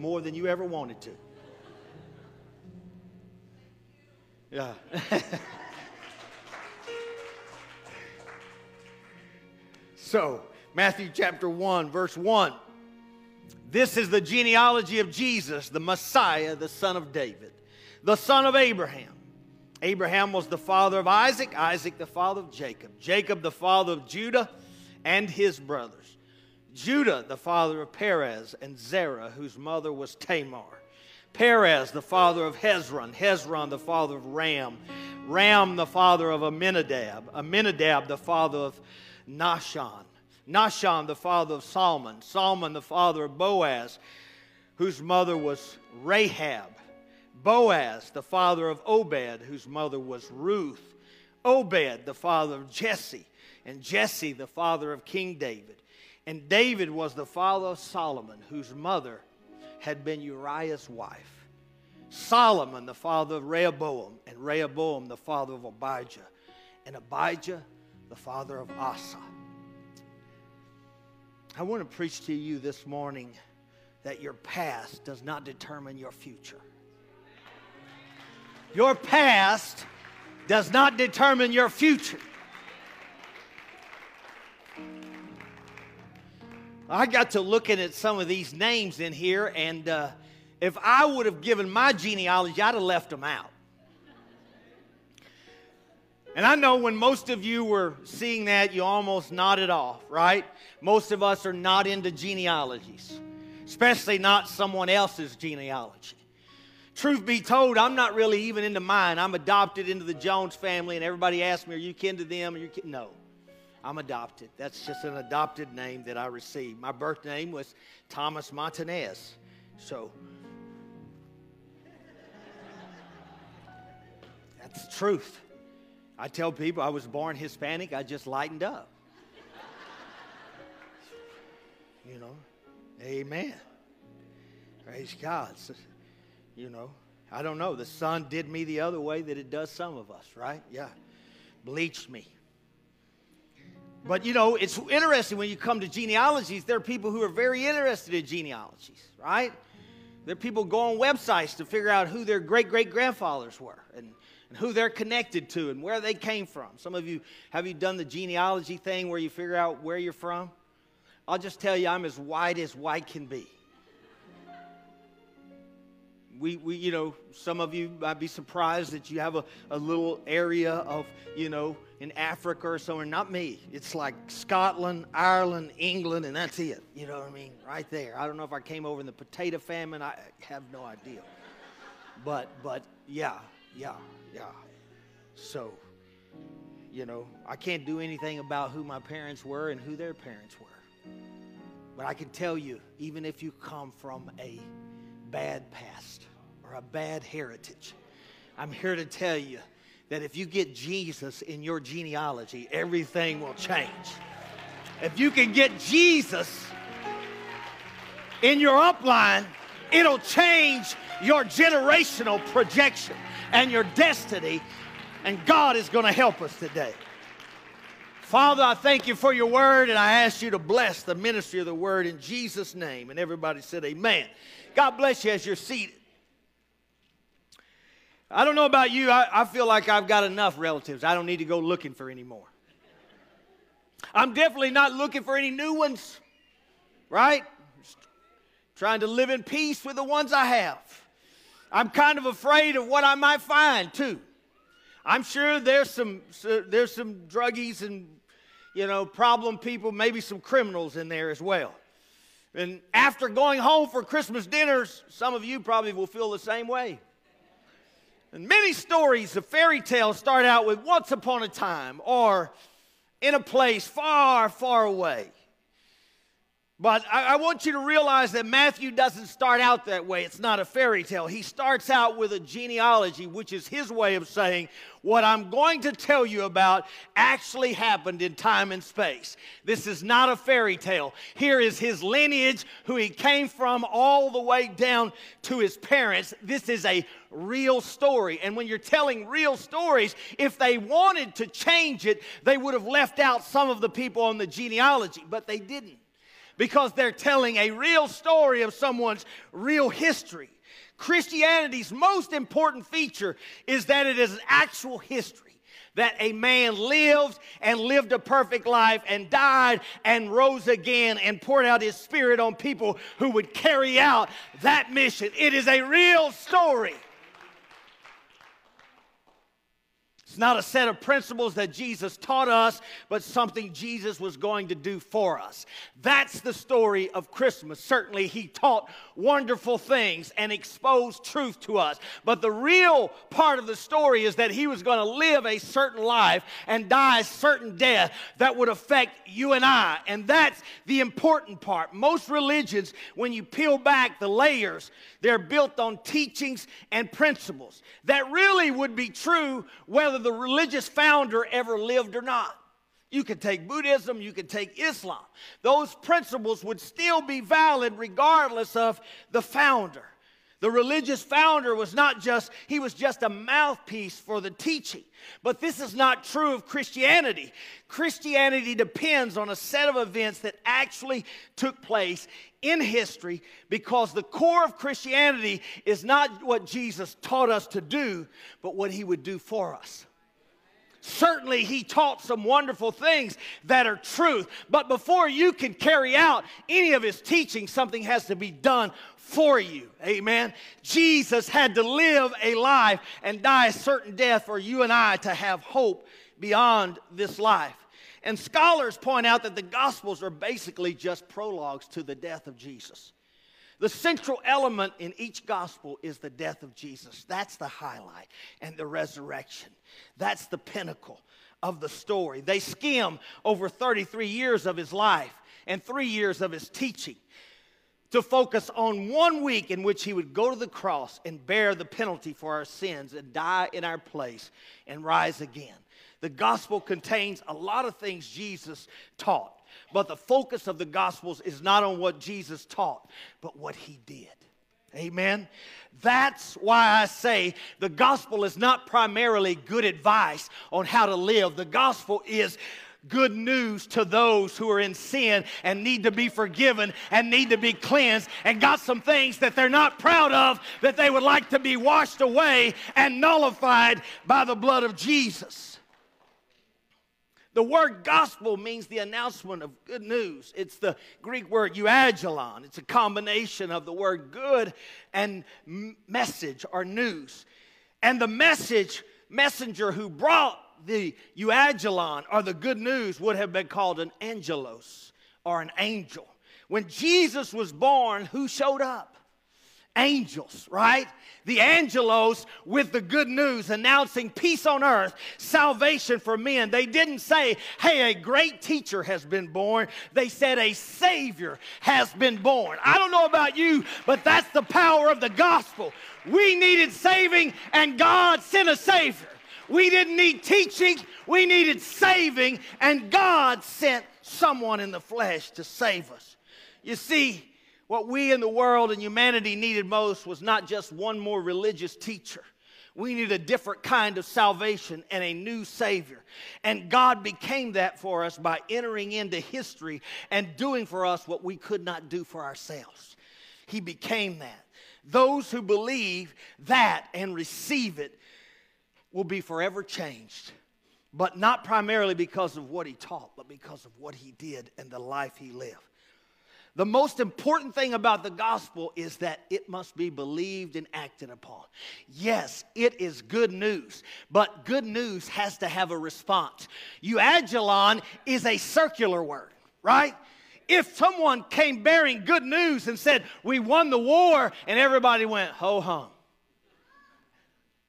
more than you ever wanted to. Yeah. so, Matthew chapter 1, verse 1. This is the genealogy of Jesus, the Messiah, the son of David, the son of Abraham. Abraham was the father of Isaac, Isaac the father of Jacob, Jacob the father of Judah and his brothers, Judah the father of Perez and Zerah, whose mother was Tamar, Perez the father of Hezron, Hezron the father of Ram, Ram the father of Amminadab, Amminadab the father of Nahshon, Nahshon the father of Salmon, Salmon the father of Boaz, whose mother was Rahab, Boaz the father of Obed, whose mother was Ruth, Obed the father of Jesse, and Jesse the father of King David. And David was the father of Solomon, whose mother had been Uriah's wife. Solomon the father of Rehoboam, and Rehoboam the father of Abijah, and Abijah the father of Asa. I want to preach to you this morning that your past does not determine your future. Your past does not determine your future. I got to looking at some of these names in here, and uh, if I would have given my genealogy, I'd have left them out. And I know when most of you were seeing that, you almost nodded off, right? Most of us are not into genealogies, especially not someone else's genealogy. Truth be told, I'm not really even into mine. I'm adopted into the Jones family, and everybody asks me, Are you kin to them? Are you kin? No, I'm adopted. That's just an adopted name that I received. My birth name was Thomas Montanez. So, that's the truth. I tell people I was born Hispanic, I just lightened up. you know, amen. Praise God. So, you know, I don't know. The sun did me the other way that it does some of us, right? Yeah. Bleached me. But you know, it's interesting when you come to genealogies, there are people who are very interested in genealogies, right? There are people go on websites to figure out who their great great grandfathers were and, and who they're connected to and where they came from. Some of you have you done the genealogy thing where you figure out where you're from? I'll just tell you, I'm as white as white can be we, we, you know, some of you might be surprised that you have a, a little area of, you know, in Africa or somewhere. Not me. It's like Scotland, Ireland, England, and that's it. You know what I mean? Right there. I don't know if I came over in the potato famine. I have no idea. But, but yeah, yeah, yeah. So, you know, I can't do anything about who my parents were and who their parents were. But I can tell you, even if you come from a bad past, or a bad heritage. I'm here to tell you that if you get Jesus in your genealogy, everything will change. If you can get Jesus in your upline, it'll change your generational projection and your destiny, and God is going to help us today. Father, I thank you for your word, and I ask you to bless the ministry of the word in Jesus' name. And everybody said, Amen. God bless you as you're seated. I don't know about you, I, I feel like I've got enough relatives. I don't need to go looking for any more. I'm definitely not looking for any new ones, right? Just trying to live in peace with the ones I have. I'm kind of afraid of what I might find too. I'm sure there's some there's some druggies and you know problem people, maybe some criminals in there as well. And after going home for Christmas dinners, some of you probably will feel the same way. And many stories of fairy tales start out with once upon a time or in a place far, far away. But I, I, want you to realize that Matthew doesn't start out that way. It's not a fairy tale. He starts out with a genealogy, which is his way of saying, What I'm going to tell you about actually happened in time and space. This is not a fairy tale. Here is his lineage, who he came from, all the way down to his parents. This is a real story. And when you're telling real stories, if they wanted to change it, they would have left out some of the people on the genealogy, but they didn't because they're telling a real story of someone's real history. Christianity's most important feature is that it is an actual history. That a man lived and lived a perfect life and died and rose again and poured out his spirit on people who would carry out that mission. It is a real story. It's not a set of principles that Jesus taught us, but something Jesus was going to do for us. That's the story of Christmas. Certainly, He taught wonderful things and exposed truth to us. But the real part of the story is that He was going to live a certain life and die a certain death that would affect you and I. And that's the important part. Most religions, when you peel back the layers, they're built on teachings and principles that really would be true whether the religious founder ever lived or not. You could take Buddhism, you could take Islam. Those principles would still be valid regardless of the founder. The religious founder was not just, he was just a mouthpiece for the teaching. But this is not true of Christianity. Christianity depends on a set of events that actually took place in history because the core of Christianity is not what Jesus taught us to do, but what he would do for us. Certainly, he taught some wonderful things that are truth. But before you can carry out any of his teaching, something has to be done for you. Amen. Jesus had to live a life and die a certain death for you and I to have hope beyond this life. And scholars point out that the Gospels are basically just prologues to the death of Jesus. The central element in each gospel is the death of Jesus. That's the highlight, and the resurrection. That's the pinnacle of the story. They skim over 33 years of his life and three years of his teaching to focus on one week in which he would go to the cross and bear the penalty for our sins and die in our place and rise again. The gospel contains a lot of things Jesus taught. But the focus of the Gospels is not on what Jesus taught, but what he did. Amen. That's why I say the gospel is not primarily good advice on how to live. The gospel is good news to those who are in sin and need to be forgiven and need to be cleansed and got some things that they're not proud of that they would like to be washed away and nullified by the blood of Jesus. The word gospel means the announcement of good news. It's the Greek word euangelon. It's a combination of the word good and message or news. And the message messenger who brought the euangelon or the good news would have been called an angelos or an angel. When Jesus was born, who showed up? Angels, right? The angelos with the good news announcing peace on earth, salvation for men. They didn't say, hey, a great teacher has been born. They said, a savior has been born. I don't know about you, but that's the power of the gospel. We needed saving, and God sent a savior. We didn't need teaching, we needed saving, and God sent someone in the flesh to save us. You see, what we in the world and humanity needed most was not just one more religious teacher. We needed a different kind of salvation and a new Savior. And God became that for us by entering into history and doing for us what we could not do for ourselves. He became that. Those who believe that and receive it will be forever changed, but not primarily because of what He taught, but because of what He did and the life He lived. The most important thing about the gospel is that it must be believed and acted upon. Yes, it is good news, but good news has to have a response. Euangelon is a circular word, right? If someone came bearing good news and said, We won the war, and everybody went, ho hum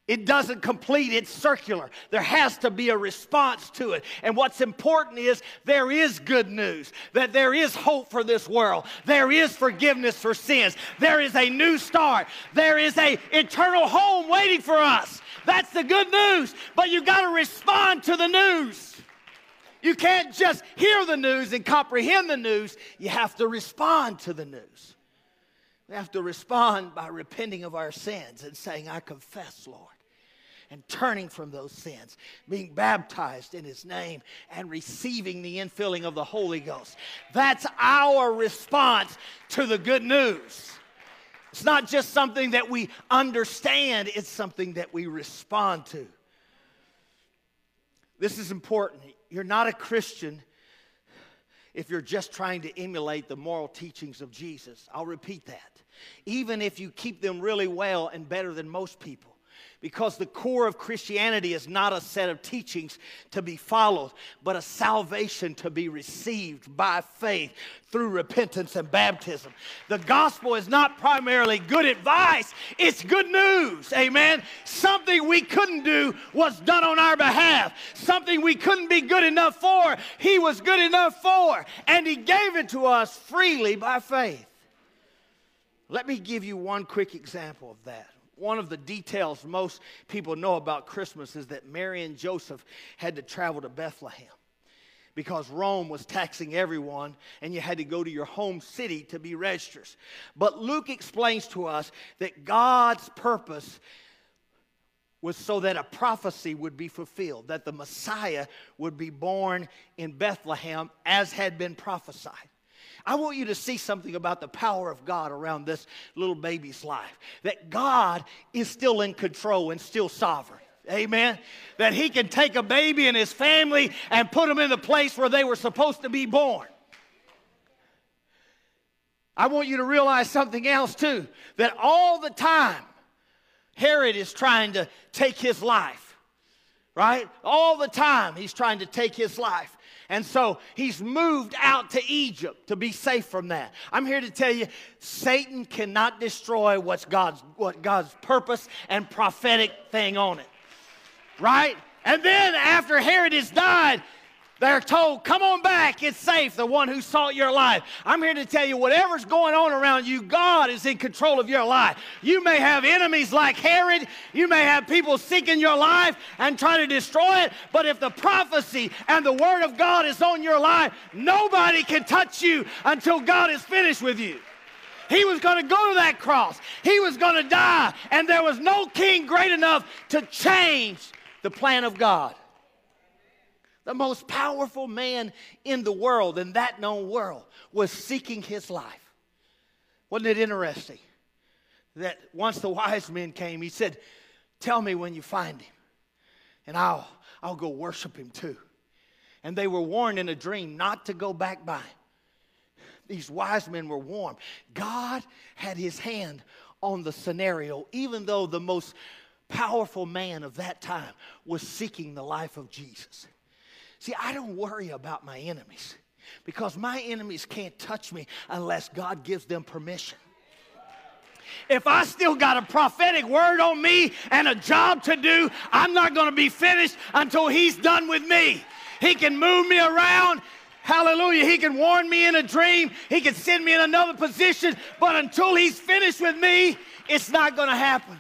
it doesn't complete, it's circular. There has to be a response to it. And what's important is there is good news, that there is hope for this world. There is forgiveness for sins. There is a new start. There is a eternal home waiting for us. That's the good news. But you got to respond to the news. You can't just hear the news and comprehend the news. You have to respond to the news. We have to respond by repenting of our sins and saying, I confess, Lord and turning from those sins, being baptized in his name, and receiving the infilling of the Holy Ghost. That's our response to the good news. It's not just something that we understand, it's something that we respond to. This is important. You're not a Christian if you're just trying to emulate the moral teachings of Jesus. I'll repeat that. Even if you keep them really well and better than most people because the core of Christianity is not a set of teachings to be followed, but a salvation to be received by faith through repentance and baptism. The gospel is not primarily good advice, it's good news. Amen. Something we couldn't do was done on our behalf. Something we couldn't be good enough for, He was good enough for, and He gave it to us freely by faith. Let me give you one quick example of that one of the details most people know about Christmas is that Mary and Joseph had to travel to Bethlehem because Rome was taxing everyone and you had to go to your home city to be registered. But Luke explains to us that God's purpose was so that a prophecy would be fulfilled, that the Messiah would be born in Bethlehem as had been prophesied. I want you to see something about the power of God around this little baby's life. That God is still in control and still sovereign. Amen. That He can take a baby and his family and put them in the place where they were supposed to be born. I want you to realize something else too that all the time Herod is trying to take his life, right? All the time he's trying to take his life. And so he's moved out to Egypt to be safe from that. I'm here to tell you Satan cannot destroy what's God's, what God's purpose and prophetic thing on it. Right? And then after Herod has died, they're told, Come on back, it's safe, the one who sought your life. I'm here to tell you, whatever's going on around you, God is in control of your life. You may have enemies like Herod, you may have people seeking your life and trying to destroy it, but if the prophecy and the word of God is on your life, nobody can touch you until God is finished with you. He was going to go to that cross. He was going to die. And there was no king great enough to change the plan of God the most powerful man in the world, in that known world, was seeking his life. Wasn't it interesting that once the wise men came, he said, Tell me when you find him, and I'll, I'll go worship him too. And they were warned in a dream not to go back by. These wise men were warned. God had his hand on the scenario, even though the most powerful man of that time was seeking the life of Jesus. See, I don't worry about my enemies because my enemies can't touch me unless God gives them permission. If I still got a prophetic word on me and a job to do, I'm not going to be finished until He's done with me. He can move me around. Hallelujah. He can warn me in a dream. He can send me in another position. But until He's finished with me, it's not going to happen.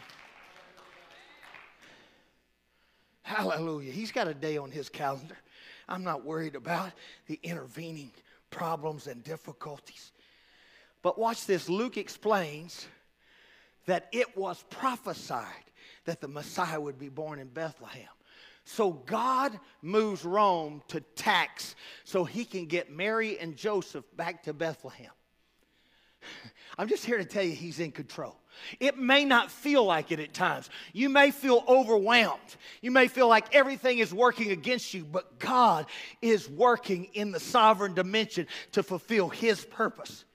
Hallelujah. He's got a day on His calendar. I'm not worried about the intervening problems and difficulties. But watch this Luke explains that it was prophesied that the Messiah would be born in Bethlehem. So God moves Rome to tax so he can get Mary and Joseph back to Bethlehem. I'm just here to tell you he's in control. It may not feel like it at times. You may feel overwhelmed. You may feel like everything is working against you, but God is working in the sovereign dimension to fulfill His purpose.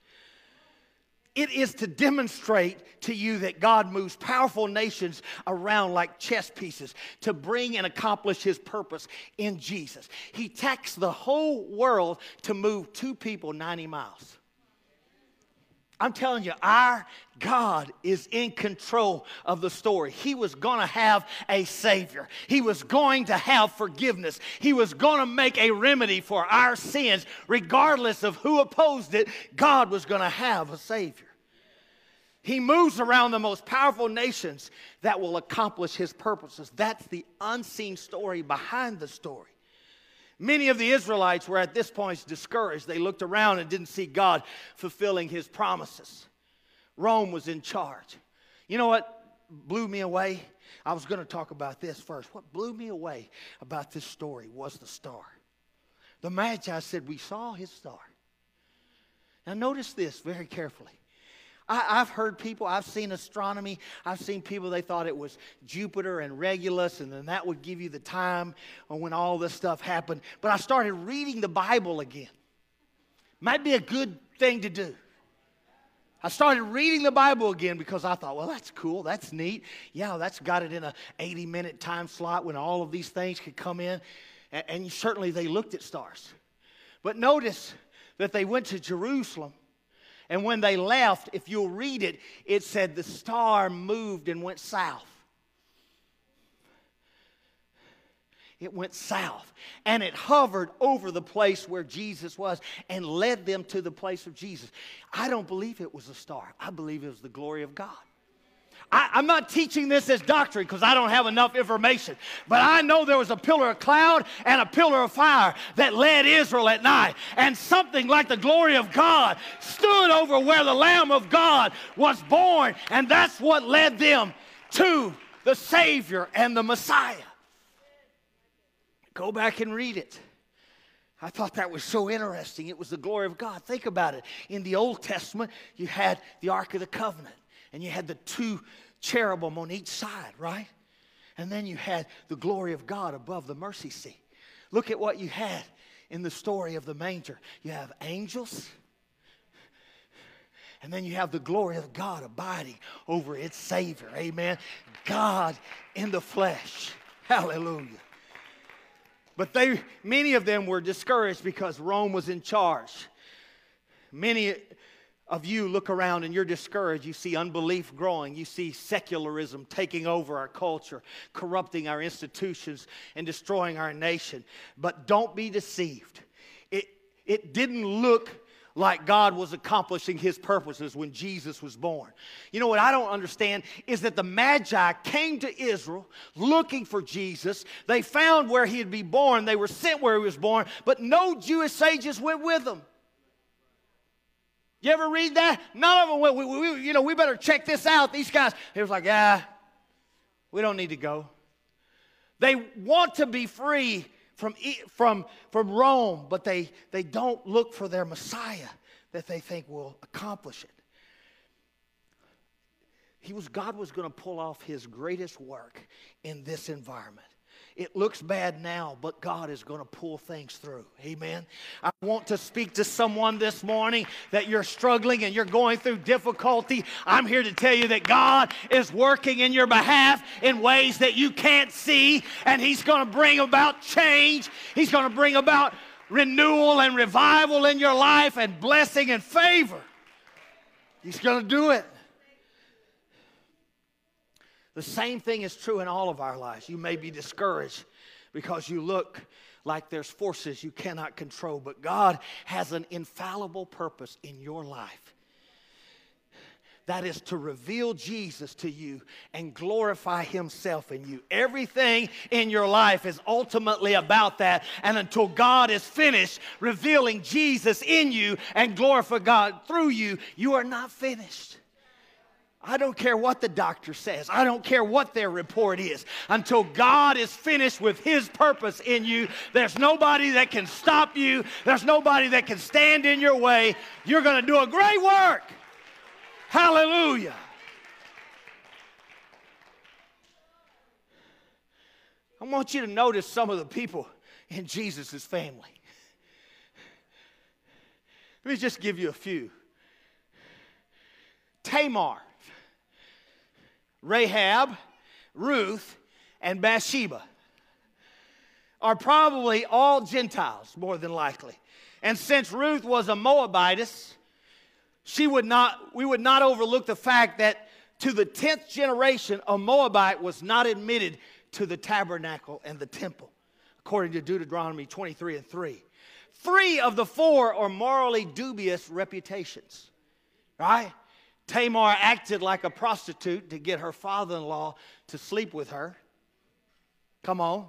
It is to demonstrate to you that God moves powerful nations around like chess pieces to bring and accomplish His purpose in Jesus. He taxed the whole world to move two people 90 miles. I'm telling you, our God is in control of the story. He was going to have a Savior, He was going to have forgiveness, He was going to make a remedy for our sins. Regardless of who opposed it, God was going to have a Savior. He moves around the most powerful nations that will accomplish His purposes. That's the unseen story behind the story. Many of the Israelites were at this point discouraged. They looked around and didn't see God fulfilling his promises. Rome was in charge. You know what? blew me away? I was going to talk about this first. What blew me away about this story was the star. The Magi said, We saw his star. Now, notice this very carefully. I, have heard people, I've seen astronomy, I've seen people, they thought it was Jupiter and Regulus, and then that would give you the time when all this stuff happened. But I started reading the Bible again. Might be a good thing to do. I started reading the Bible again because I thought, well, that's cool, that's neat. Yeah, that's got it in a 80 minute time slot when all of these things could come in. And, and certainly they looked at stars. But notice that they went to Jerusalem and when they left, if you'll read it, it said the star moved and went south. It went south and it hovered over the place where Jesus was and led them to the place of Jesus. I don't believe it was a star, I believe it was the glory of God. I, am not teaching this as doctrine because I don't have enough information. But I know there was a pillar of cloud and a pillar of fire that led Israel at night. And something like the glory of God stood over where the Lamb of God was born. And that's what led them to the Savior and the Messiah. Go back and read it. I thought that was so interesting. It was the glory of God. Think about it. In the Old Testament, you had the Ark of the Covenant and you had the two cherubim on each side, right? And then you had the glory of God above the mercy seat. Look at what you had in the story of the manger. You have angels, and then you have the glory of God abiding over its Savior. Amen. God in the flesh. Hallelujah. But they, many of them were discouraged because Rome was in charge. Many of you look around and you're discouraged. You see unbelief growing. You see secularism taking over our culture, corrupting our institutions, and destroying our nation. But don't be deceived. It, it didn't look like God was accomplishing his purposes when Jesus was born. You know what I don't understand is that the Magi came to Israel looking for Jesus. They found where he'd be born, they were sent where he was born, but no Jewish sages went with them. You ever read that? None of them went, we, we, you know, we better check this out. These guys, he was like, yeah, we don't need to go. They want to be free from, from, from Rome, but they, they don't look for their Messiah that they think will accomplish it. He was, God was going to pull off his greatest work in this environment. It looks bad now, but God is going to pull things through. Amen. I want to speak to someone this morning that you're struggling and you're going through difficulty. I'm here to tell you that God is working in your behalf in ways that you can't see, and He's going to bring about change. He's going to bring about renewal and revival in your life and blessing and favor. He's going to do it. The same thing is true in all of our lives. You may be discouraged because you look like there's forces you cannot control, but God has an infallible purpose in your life. That is to reveal Jesus to you and glorify Himself in you. Everything in your life is ultimately about that. And until God is finished revealing Jesus in you and glorify God through you, you are not finished. I don't care what the doctor says. I don't care what their report is. Until God is finished with His purpose in you, there's nobody that can stop you. There's nobody that can stand in your way. You're going to do a great work. Hallelujah. I want you to notice some of the people in Jesus' family. Let me just give you a few. Tamar Rahab, Ruth, and Bathsheba are probably all Gentiles, more than likely. And since Ruth was a Moabitess, she would not, we would not overlook the fact that to the 10th generation, a Moabite was not admitted to the tabernacle and the temple, according to Deuteronomy 23 and 3. Three of the four are morally dubious reputations, right? Tamar acted like a prostitute to get her father in law to sleep with her. Come on.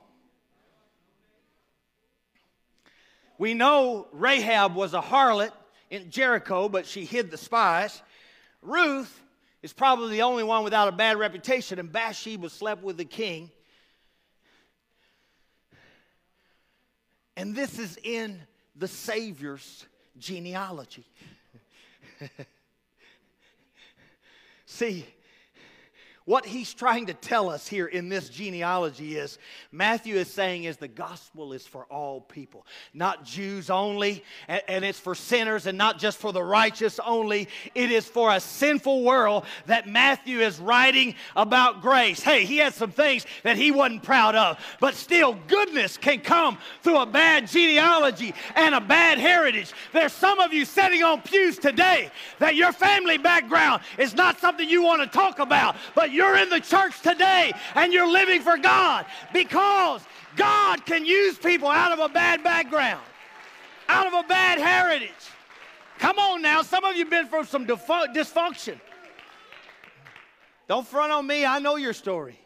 We know Rahab was a harlot in Jericho, but she hid the spies. Ruth is probably the only one without a bad reputation, and Bathsheba slept with the king. And this is in the Savior's genealogy. See, what he's trying to tell us here in this genealogy is Matthew is saying is the gospel is for all people, not Jews only, and, and, it's for sinners and not just for the righteous only. It is for a sinful world that Matthew is writing about grace. Hey, he had some things that he wasn't proud of, but still goodness can come through a bad genealogy and a bad heritage. There's some of you sitting on pews today that your family background is not something you want to talk about, but you're in the church today and you're living for God because God can use people out of a bad background, out of a bad heritage. Come on now, some of you have been from some dysfunction. Don't front on me, I know your story.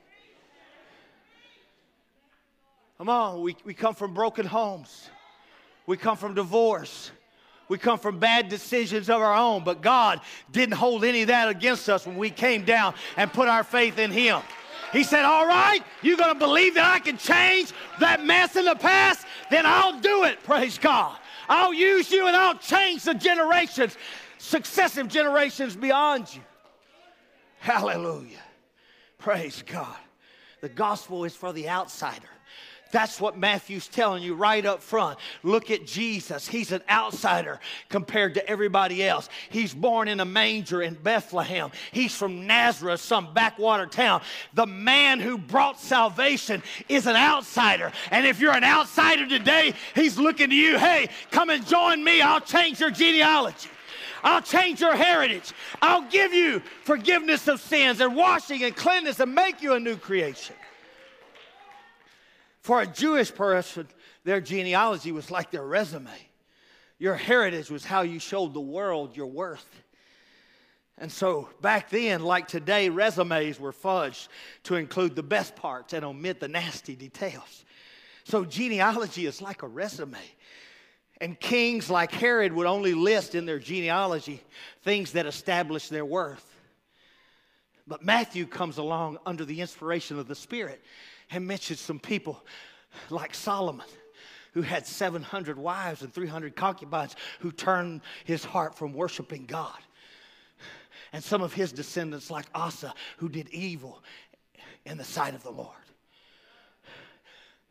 Come on, we, we come from broken homes, we come from divorce. We come from bad decisions of our own, but God didn't hold any of that against us when we came down and put our faith in Him. He said, All right, you're going to believe that I can change that mess in the past? Then I'll do it, praise God. I'll use you and I'll change the generations, successive generations beyond you. Hallelujah. Praise God. The gospel is for the outsider. That's what Matthew's telling you right up front. Look at Jesus. He's an outsider compared to everybody else. He's born in a manger in Bethlehem. He's from Nazareth, some backwater town. The man who brought salvation is an outsider. And if you're an outsider today, he's looking to you hey, come and join me. I'll change your genealogy. I'll change your heritage. I'll give you forgiveness of sins and washing and cleanness and make you a new creation. For a Jewish person, their genealogy was like their resume. Your heritage was how you showed the world your worth. And so back then, like today, resumes were fudged to include the best parts and omit the nasty details. So genealogy is like a resume. And kings like Herod would only list in their genealogy things that establish their worth. But Matthew comes along under the inspiration of the Spirit and mentioned some people like Solomon who had 700 wives and 300 concubines who turned his heart from worshiping God. And some of his descendants, like Asa, who did evil in the sight of the Lord.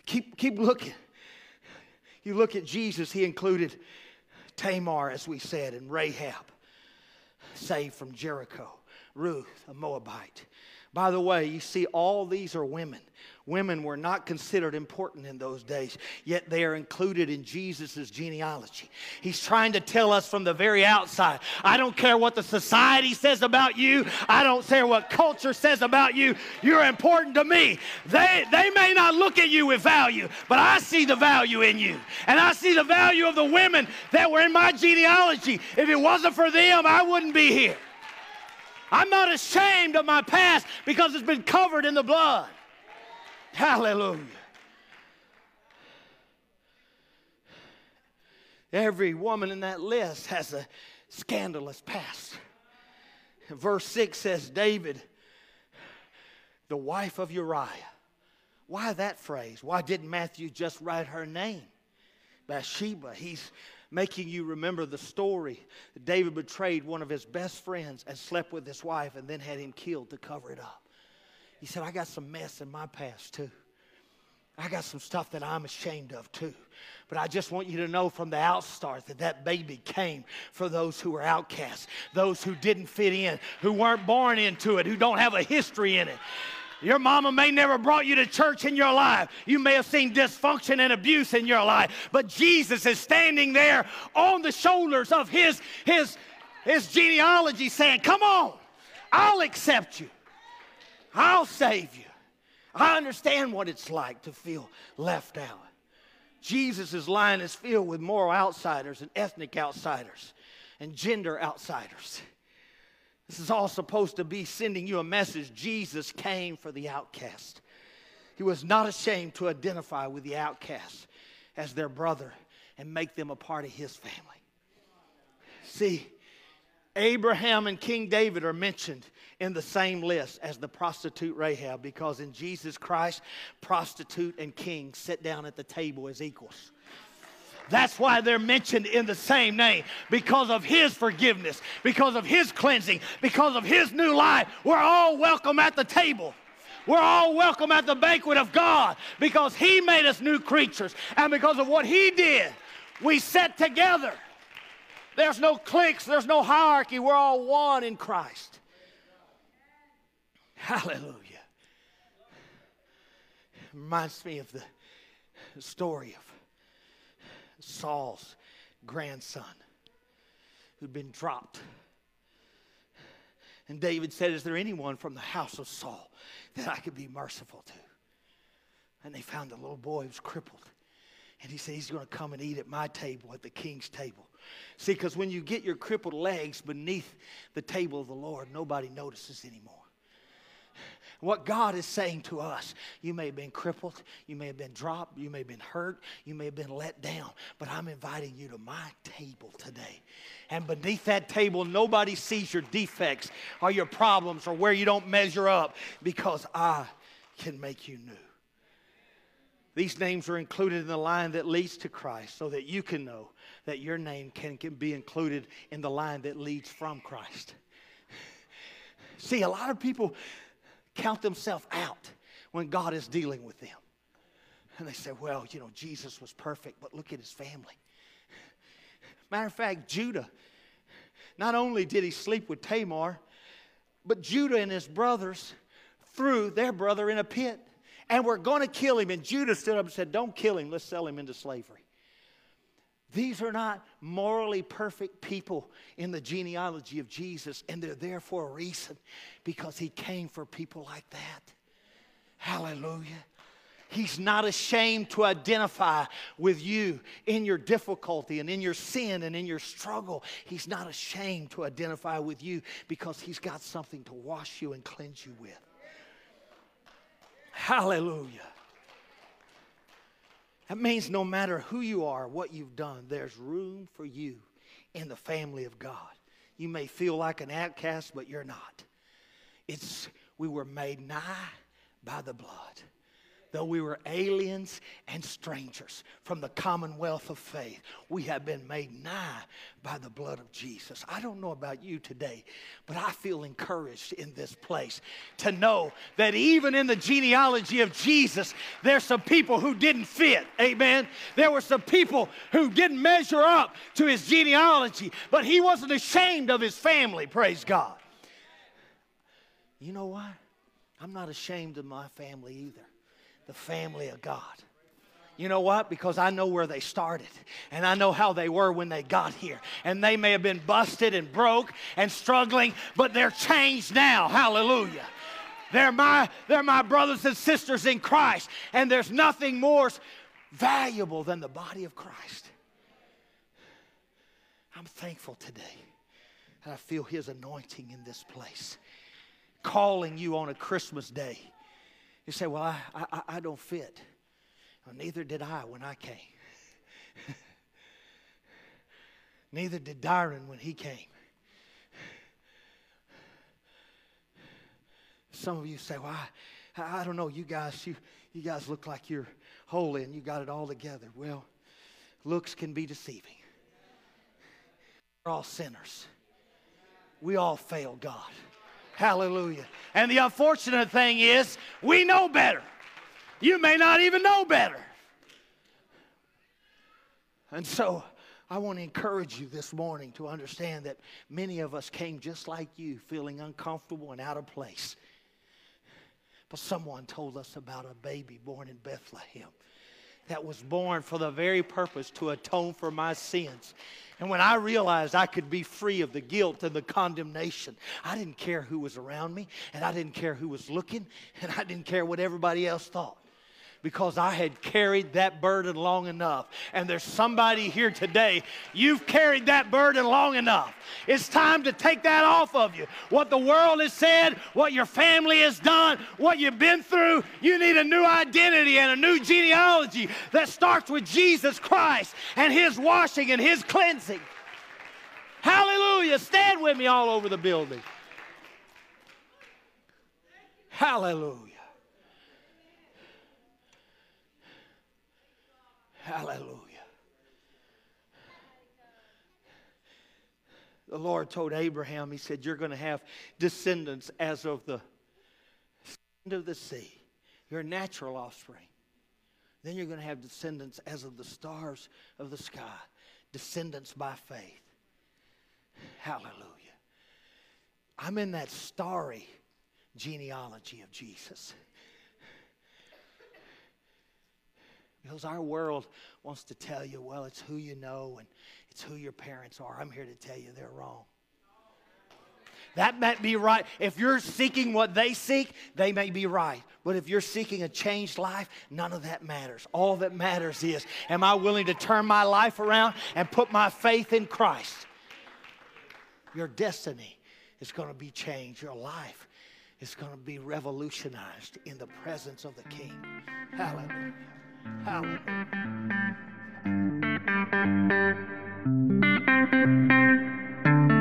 Keep, keep looking. You look at Jesus, he included Tamar, as we said, and Rahab, saved from Jericho, Ruth, a Moabite. By the way, you see, all these are women women were not considered important in those days, yet they are included in Jesus' genealogy. He's trying to tell us from the very outside I don't care what the society says about you, I don't care what culture says about you, you're important to me. They, they may not look at you with value, but I see the value in you. And I see the value of the women that were in my genealogy. If it wasn't for them, I wouldn't be here. I'm not ashamed of my past because it's been covered in the blood. Hallelujah. Every woman in that list has a scandalous past. Verse 6 says, David, the wife of Uriah. Why that phrase? Why didn't Matthew just write her name? Bathsheba. He's making you remember the story. That David betrayed one of his best friends and slept with his wife and then had him killed to cover it up. He said, I got some mess in my past too. I got some stuff that I'm ashamed of too. But I just want you to know from the outstart that that baby came for those who were outcasts, those who didn't fit in, who weren't born into it, who don't have a history in it. Your mama may never brought you to church in your life. You may have seen dysfunction and abuse in your life, but Jesus is standing there on the shoulders of his his his genealogy saying, "Come on. I'll accept you. I'll save you. I understand what it's like to feel left out. Jesus' line is filled with moral outsiders and ethnic outsiders and gender outsiders. This is all supposed to be sending you a message. Jesus came for the outcast. He was not ashamed to identify with the outcast as their brother and make them a part of his family. See, Abraham and King David are mentioned in the same list as the prostitute Rahab because in Jesus Christ, prostitute and king sit down at the table as equals. That's why they're mentioned in the same name because of his forgiveness, because of his cleansing, because of his new life. We're all welcome at the table. We're all welcome at the banquet of God because he made us new creatures. And because of what he did, we sat together. There's no cliques, there's no hierarchy. We're all one in Christ. Hallelujah. Reminds me of the story of Saul's grandson who'd been dropped. And David said, Is there anyone from the house of Saul that I could be merciful to? And they found a little boy who was crippled. And he said, He's going to come and eat at my table, at the king's table. See, because when you get your crippled legs beneath the table of the Lord, nobody notices anymore. What God is saying to us, you may have been crippled, you may have been dropped, you may have been hurt, you may have been let down, but I'm inviting you to my table today. And beneath that table, nobody sees your defects or your problems or where you don't measure up because I can make you new. These names are included in the line that leads to Christ so that you can know that your name can, can be included in the line that leads from Christ. See, a lot of people count themselves out when God is dealing with them. And they say, well, you know, Jesus was perfect, but look at his family. Matter of fact, Judah, not only did he sleep with Tamar, but Judah and his brothers threw their brother in a pit and were going to kill him. And Judah stood up and said, Don't kill him, let's sell him into slavery. These are not morally perfect people in the genealogy of Jesus, and they're there for a reason because he came for people like that. Hallelujah. He's not ashamed to identify with you in your difficulty and in your sin and in your struggle. He's not ashamed to identify with you because he's got something to wash you and cleanse you with. Hallelujah. That means no matter who you are, what you've done, there's room for you in the family of God. You may feel like an outcast, but you're not. It's we were made nigh by the blood though we were aliens and strangers from the commonwealth of faith, we have been made nigh by the blood of Jesus. I don't know about you today, but I feel encouraged in this place to know that even in the genealogy of Jesus, there's some people who didn't fit. Amen. There were some people who didn't measure up to his genealogy, but he wasn't ashamed of his family. Praise God. You know what? I'm not ashamed of my family either the family of God. You know what? Because I know where they started and I know how they were when they got here. And they may have been busted and broke and struggling, but they're changed now. Hallelujah. They're my, they're my brothers and sisters in Christ. And there's nothing more valuable than the body of Christ. I'm thankful today that I feel His anointing in this place, calling you on a Christmas day you say, Well, I, I, I don't fit. Well, neither did I when I came. neither did Dyron when he came. Some of you say, Well, I, I don't know, you guys, you, you guys look like you're holy and you got it all together. Well, looks can be deceiving. We're all sinners. We all fail God. Hallelujah. And the unfortunate thing is, we know better. You may not even know better. And so, I want to encourage you this morning to understand that many of us came just like you, feeling uncomfortable and out of place. But someone told us about a baby born in Bethlehem that was born for the very purpose to atone for my sins. And when I realized I could be free of the guilt and the condemnation, I didn't care who was around me, and I didn't care who was looking, and I didn't care what everybody else thought because I had carried that burden long enough. And there's somebody here today, you've carried that burden long enough. It's time to take that off of you. What the world has said, what your family has done, what you've been through, you need a new identity and a new genealogy that starts with Jesus Christ and His washing and His cleansing. Hallelujah. Stand with me all over the building. Hallelujah. Hallelujah. The Lord told Abraham, He said, You're going to have descendants as of the sand of the sea, your natural offspring. Then you're going to have descendants as of the stars of the sky, descendants by faith. Hallelujah. I'm in that starry genealogy of Jesus. Because our world wants to tell you, well, it's who you know and it's who your parents are. I'm here to tell you they're wrong. That might be right. If you're seeking what they seek, they may be right. But if you're seeking a changed life, none of that matters. All that matters is, am I willing to turn my life around and put my faith in Christ? Your destiny is going to be changed. Your life is going to be revolutionized in the presence of the King. Hallelujah.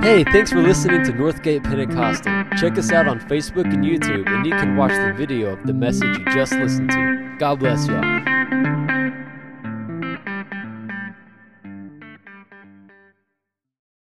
Hey, thanks for listening to Northgate Pentecostal. Check us out on Facebook and YouTube, and you can watch the video of the message you just listened to. God bless y'all.